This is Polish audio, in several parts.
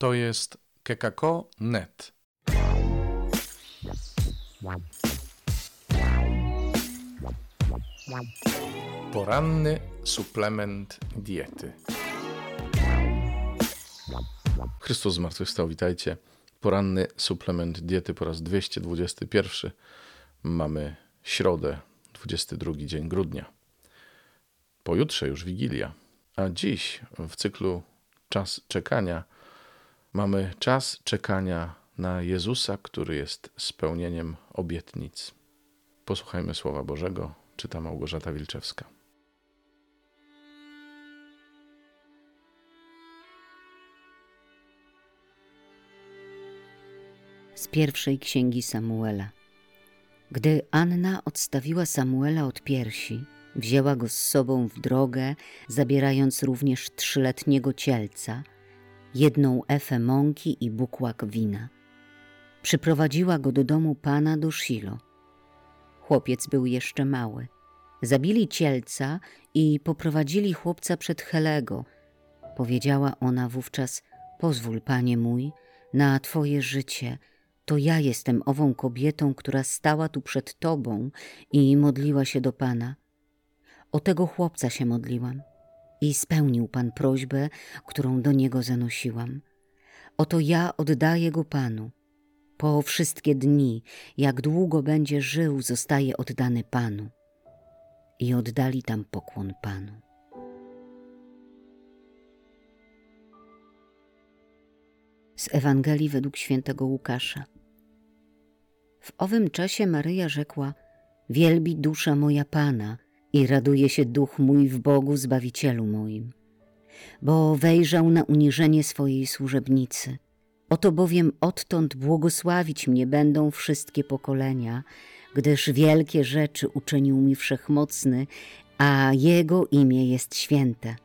To jest kekako.net. Poranny suplement diety. Chrystus zmartwychwstał, witajcie. Poranny suplement diety po raz 221. Mamy środę, 22 dzień grudnia. Pojutrze już Wigilia, a dziś w cyklu Czas czekania mamy czas czekania na Jezusa, który jest spełnieniem obietnic. Posłuchajmy Słowa Bożego, czyta Małgorzata Wilczewska. Z pierwszej księgi Samuela. Gdy Anna odstawiła Samuela od piersi, wzięła go z sobą w drogę, zabierając również trzyletniego cielca, jedną efę mąki i bukłak wina. Przyprowadziła go do domu pana do Shilo. Chłopiec był jeszcze mały. Zabili cielca i poprowadzili chłopca przed Helego. Powiedziała ona wówczas: Pozwól, panie mój, na twoje życie. To ja jestem ową kobietą, która stała tu przed tobą i modliła się do pana. O tego chłopca się modliłam i spełnił Pan prośbę, którą do niego zanosiłam. Oto ja oddaję go Panu. Po wszystkie dni, jak długo będzie żył, zostaje oddany Panu. I oddali tam pokłon Panu. Z Ewangelii według świętego Łukasza. W owym czasie Maryja rzekła: Wielbi dusza moja Pana i raduje się duch mój w Bogu Zbawicielu moim, bo wejrzał na uniżenie swojej służebnicy. Oto bowiem odtąd błogosławić mnie będą wszystkie pokolenia, gdyż wielkie rzeczy uczynił mi wszechmocny, a Jego imię jest święte.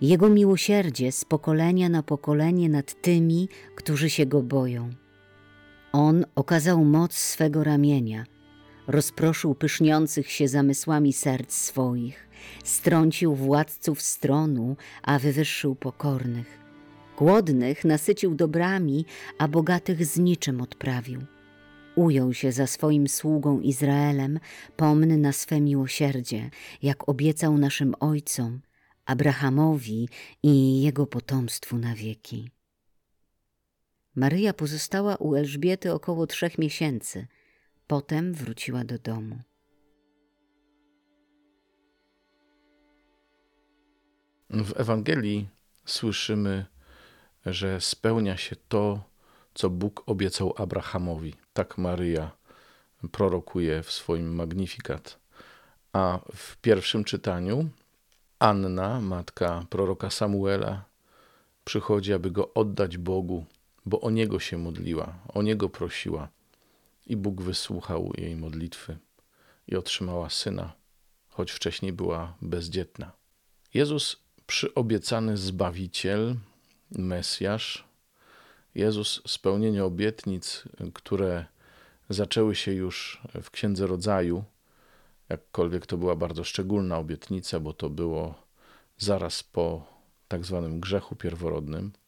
Jego miłosierdzie z pokolenia na pokolenie nad tymi, którzy się Go boją. On okazał moc swego ramienia – rozproszył pyszniących się zamysłami serc swoich, strącił władców stronu, a wywyższył pokornych. Głodnych nasycił dobrami, a bogatych z niczym odprawił. Ujął się za swoim sługą Izraelem, pomny na swe miłosierdzie, jak obiecał naszym ojcom, Abrahamowi i jego potomstwu na wieki. Maryja pozostała u Elżbiety około trzech miesięcy – Potem wróciła do domu. W Ewangelii słyszymy, że spełnia się to, co Bóg obiecał Abrahamowi. Tak Maryja prorokuje w swoim magnifikat. A w pierwszym czytaniu Anna, matka proroka Samuela, przychodzi, aby go oddać Bogu, bo o niego się modliła, o niego prosiła. I Bóg wysłuchał jej modlitwy i otrzymała syna, choć wcześniej była bezdzietna. Jezus, przyobiecany Zbawiciel, Mesjasz, Jezus, spełnienie obietnic, które zaczęły się już w Księdze Rodzaju, jakkolwiek to była bardzo szczególna obietnica, bo to było zaraz po tak zwanym grzechu pierworodnym –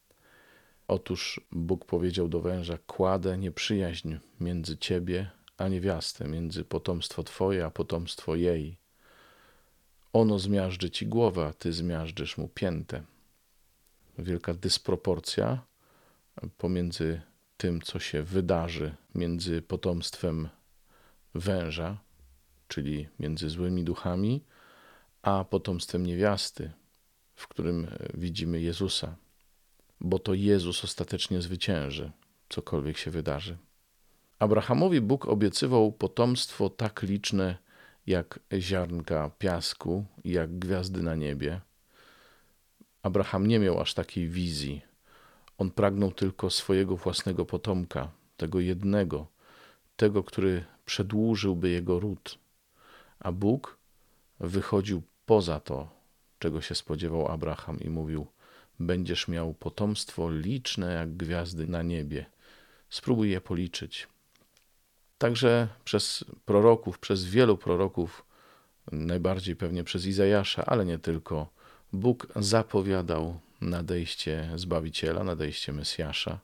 Otóż Bóg powiedział do węża: Kładę nieprzyjaźń między ciebie a niewiastę, między potomstwo twoje a potomstwo jej. Ono zmiażdży ci głowę, a ty zmiażdżysz mu piętę. Wielka dysproporcja pomiędzy tym, co się wydarzy między potomstwem węża, czyli między złymi duchami, a potomstwem niewiasty, w którym widzimy Jezusa bo to Jezus ostatecznie zwycięży, cokolwiek się wydarzy. Abrahamowi Bóg obiecywał potomstwo tak liczne jak ziarnka piasku jak gwiazdy na niebie. Abraham nie miał aż takiej wizji. On pragnął tylko swojego własnego potomka, tego jednego, tego, który przedłużyłby jego ród. A Bóg wychodził poza to, czego się spodziewał Abraham i mówił: będziesz miał potomstwo liczne jak gwiazdy na niebie. Spróbuj je policzyć. Także przez proroków, przez wielu proroków, najbardziej pewnie przez Izajasza, ale nie tylko, Bóg zapowiadał nadejście Zbawiciela, nadejście Mesjasza.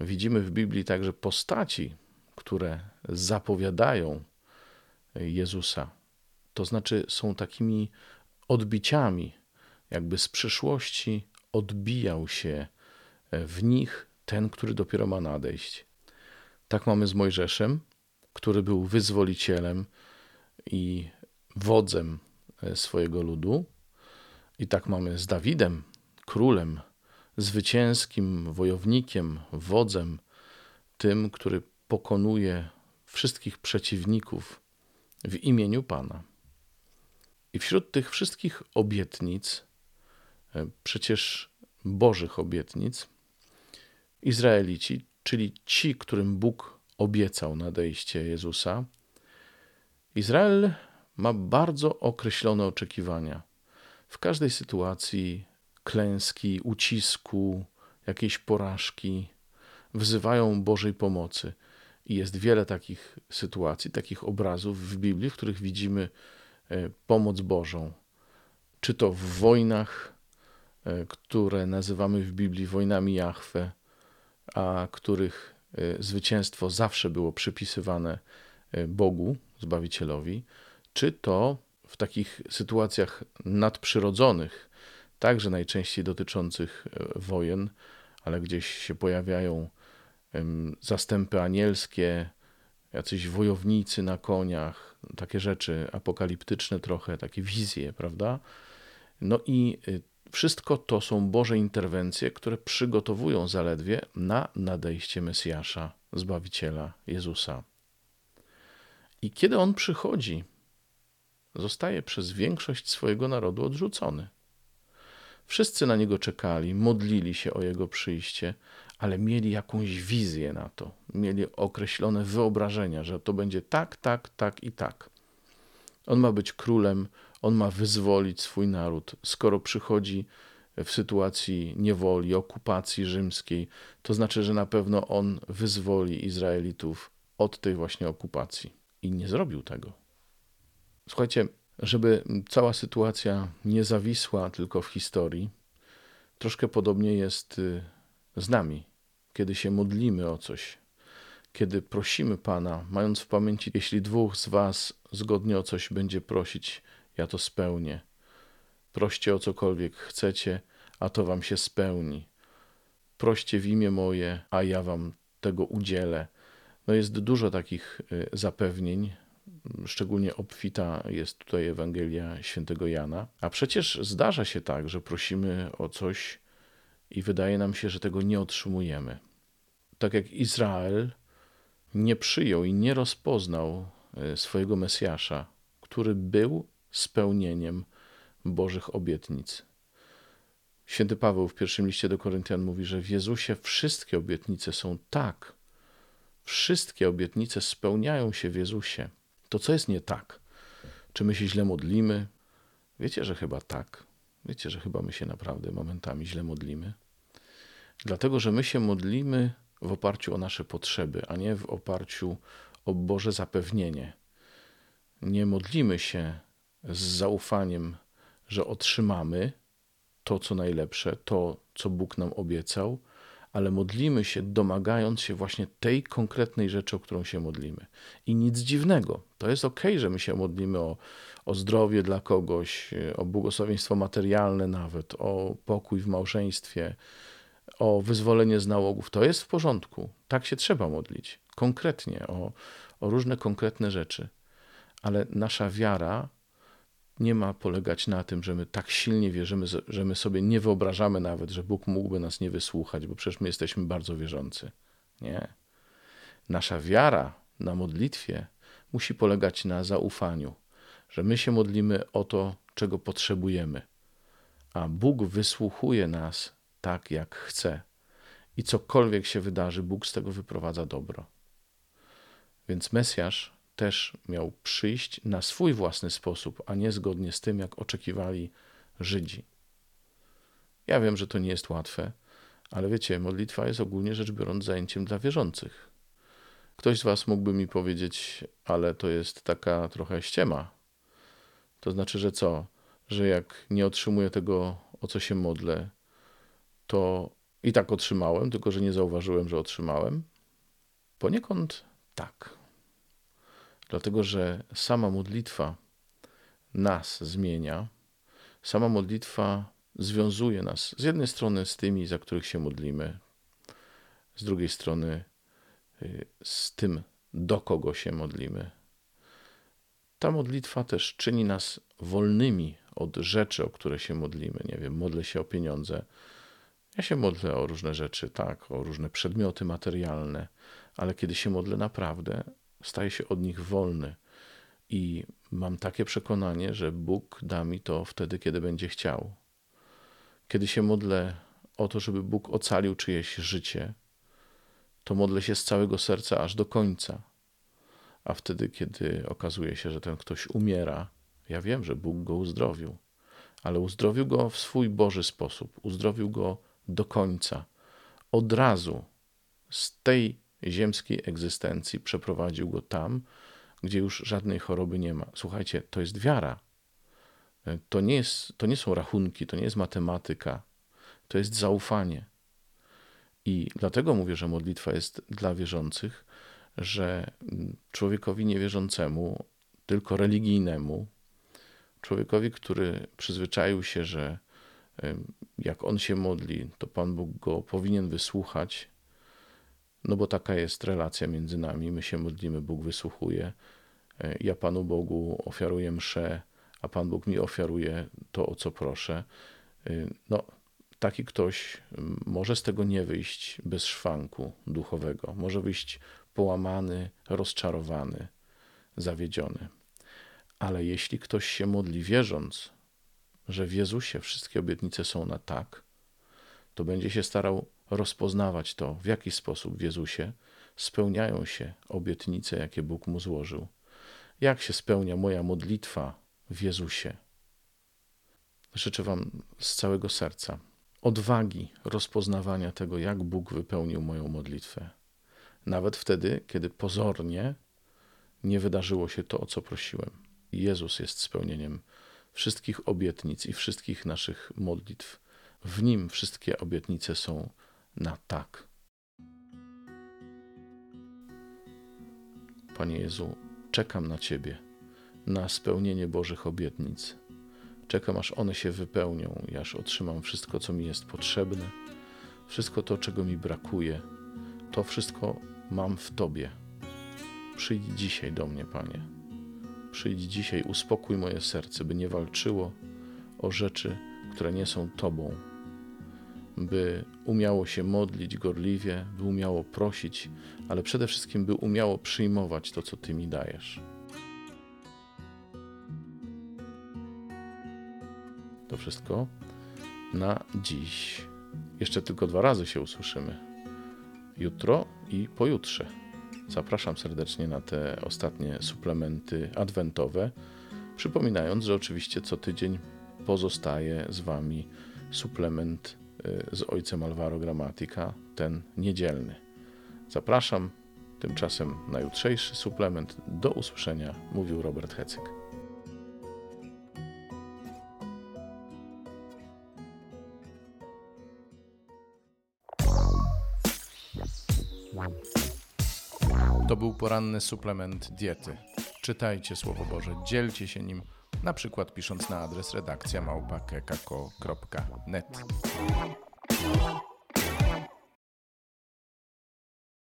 Widzimy w Biblii także postaci, które zapowiadają Jezusa. To znaczy są takimi odbiciami, jakby z przyszłości odbijał się w nich ten, który dopiero ma nadejść. Tak mamy z Mojżeszem, który był wyzwolicielem i wodzem swojego ludu. I tak mamy z Dawidem, królem, zwycięskim wojownikiem, wodzem, tym, który pokonuje wszystkich przeciwników w imieniu Pana. I wśród tych wszystkich obietnic, e, przecież Bożych obietnic, Izraelici, czyli ci, którym Bóg obiecał nadejście Jezusa, Izrael ma bardzo określone oczekiwania. W każdej sytuacji klęski, ucisku, jakiejś porażki wzywają Bożej pomocy. I jest wiele takich sytuacji, takich obrazów w Biblii, w których widzimy e, pomoc Bożą. Czy to w wojnach, e, które nazywamy w Biblii wojnami Jahwe, a których e, zwycięstwo zawsze było przypisywane Bogu, Zbawicielowi, czy to w takich sytuacjach nadprzyrodzonych, także najczęściej dotyczących wojen, ale gdzieś się pojawiają zastępy anielskie, jacyś wojownicy na koniach, takie rzeczy apokaliptyczne trochę, takie wizje, prawda? No i wszystko to są Boże interwencje, które przygotowują zaledwie na nadejście Mesjasza, Zbawiciela Jezusa. I kiedy On przychodzi, zostaje przez większość swojego narodu odrzucony. Wszyscy na Niego czekali, modlili się o Jego przyjście, ale mieli jakąś wizję na to, mieli określone wyobrażenia, że to będzie tak, tak, tak i tak. On ma być królem, on ma wyzwolić swój naród. Skoro przychodzi w sytuacji niewoli, okupacji rzymskiej, to znaczy, że na pewno on wyzwoli Izraelitów od tej właśnie okupacji. I nie zrobił tego. Słuchajcie, żeby cała sytuacja nie zawisła tylko w historii, troszkę podobnie jest y, z nami, kiedy się modlimy o coś, kiedy prosimy Pana, mając w pamięci, jeśli dwóch z Was zgodnie o coś będzie prosić, ja to spełnię. Proście o cokolwiek chcecie, a to Wam się spełni. Proście w imię moje, a ja Wam tego udzielę. No jest dużo takich y, zapewnień, szczególnie obfita jest tutaj Ewangelia świętego Jana. A przecież zdarza się tak, że prosimy o coś i wydaje nam się, że tego nie otrzymujemy. Tak jak Izrael nie przyjął i nie rozpoznał e, swojego Mesjasza, który był spełnieniem Bożych obietnic. Święty Paweł w pierwszym liście do Koryntian mówi, że w Jezusie wszystkie obietnice są tak. Wszystkie obietnice spełniają się w Jezusie. To co jest nie tak? Czy my się źle modlimy? Wiecie, że chyba tak. Wiecie, że chyba my się naprawdę momentami źle modlimy. Dlatego, że my się modlimy w oparciu o nasze potrzeby, a nie w oparciu o Boże zapewnienie. Nie modlimy się z zaufaniem, że otrzymamy to, co najlepsze, to, co Bóg nam obiecał, ale modlimy się, domagając się właśnie tej konkretnej rzeczy, o którą się modlimy. I nic dziwnego. To jest ok, że my się modlimy o, o zdrowie dla kogoś, o błogosławieństwo materialne, nawet o pokój w małżeństwie, o wyzwolenie z nałogów. To jest w porządku. Tak się trzeba modlić. Konkretnie, o, o różne konkretne rzeczy. Ale nasza wiara nie ma polegać na tym, że my tak silnie wierzymy, że my sobie nie wyobrażamy nawet, że Bóg mógłby nas nie wysłuchać, bo przecież my jesteśmy bardzo wierzący. Nie. Nasza wiara na modlitwie musi polegać na zaufaniu, że my się modlimy o to, czego potrzebujemy, a Bóg wysłuchuje nas tak, jak chce. I cokolwiek się wydarzy, Bóg z tego wyprowadza dobro. Więc Mesjasz też miał przyjść na swój własny sposób, a nie zgodnie z tym, jak oczekiwali Żydzi. Ja wiem, że to nie jest łatwe, ale wiecie, modlitwa jest ogólnie rzecz biorąc zajęciem dla wierzących. Ktoś z Was mógłby mi powiedzieć, ale to jest taka trochę ściema. To znaczy, że co? Że jak nie otrzymuję tego, o co się modlę, to i tak otrzymałem, tylko że nie zauważyłem, że otrzymałem. Poniekąd tak. Dlatego, że sama modlitwa nas zmienia, sama modlitwa związuje nas z jednej strony z tymi, za których się modlimy, z drugiej strony y, z tym, do kogo się modlimy. Ta modlitwa też czyni nas wolnymi od rzeczy, o które się modlimy. Nie wiem, modlę się o pieniądze. Ja się modlę o różne rzeczy, tak, o różne przedmioty materialne, ale kiedy się modlę naprawdę, staję się od nich wolny. I mam takie przekonanie, że Bóg da mi to wtedy, kiedy będzie chciał. Kiedy się modlę o to, żeby Bóg ocalił czyjeś życie, to modlę się z całego serca aż do końca. A wtedy, kiedy okazuje się, że ten ktoś umiera, ja wiem, że Bóg go uzdrowił, ale uzdrowił go w swój Boży sposób, uzdrowił go do końca. Od razu z tej ziemskiej egzystencji przeprowadził go tam, gdzie już żadnej choroby nie ma. Słuchajcie, to jest wiara. To nie, jest, to nie są rachunki, to nie jest matematyka, to jest zaufanie. I dlatego mówię, że modlitwa jest dla wierzących, że człowiekowi niewierzącemu, tylko religijnemu, człowiekowi, który przyzwyczaił się, że jak on się modli, to Pan Bóg go powinien wysłuchać, no bo taka jest relacja między nami. My się modlimy, Bóg wysłuchuje. E, ja Panu Bogu ofiaruję mszę, a Pan Bóg mi ofiaruje to, o co proszę. E, no, taki ktoś może z tego nie wyjść bez szwanku duchowego, może wyjść połamany, rozczarowany, zawiedziony. Ale jeśli ktoś się modli wierząc, że w Jezusie wszystkie obietnice są na tak, to będzie się starał rozpoznawać to, w jaki sposób w Jezusie spełniają się obietnice, jakie Bóg mu złożył. Jak się spełnia moja modlitwa w Jezusie? Życzę Wam z całego serca odwagi rozpoznawania tego, jak Bóg wypełnił moją modlitwę. Nawet wtedy, kiedy pozornie nie wydarzyło się to, o co prosiłem. Jezus jest spełnieniem wszystkich obietnic i wszystkich naszych modlitw. W nim wszystkie obietnice są na tak. Panie Jezu, czekam na Ciebie, na spełnienie Bożych obietnic. Czekam, aż one się wypełnią aż otrzymam wszystko, co mi jest potrzebne, wszystko to, czego mi brakuje. To wszystko mam w Tobie. Przyjdź dzisiaj do mnie, Panie. Przyjdź dzisiaj, uspokój moje serce, by nie walczyło o rzeczy, które nie są Tobą, by umiało się modlić gorliwie, by umiało prosić, ale przede wszystkim by umiało przyjmować to, co Ty mi dajesz. To wszystko na dziś. Jeszcze tylko dwa razy się usłyszymy. Jutro i pojutrze. Zapraszam serdecznie na te ostatnie suplementy adwentowe. Przypominając, że oczywiście co tydzień pozostaje z Wami suplement z ojcem Alvaro Gramatika, ten niedzielny. Zapraszam tymczasem na jutrzejszy suplement. Do usłyszenia, mówił Robert Hecyk. To był poranny suplement diety. Czytajcie Słowo Boże, dzielcie się nim, na przykład pisząc na adres redakcja małpa.kekako.net.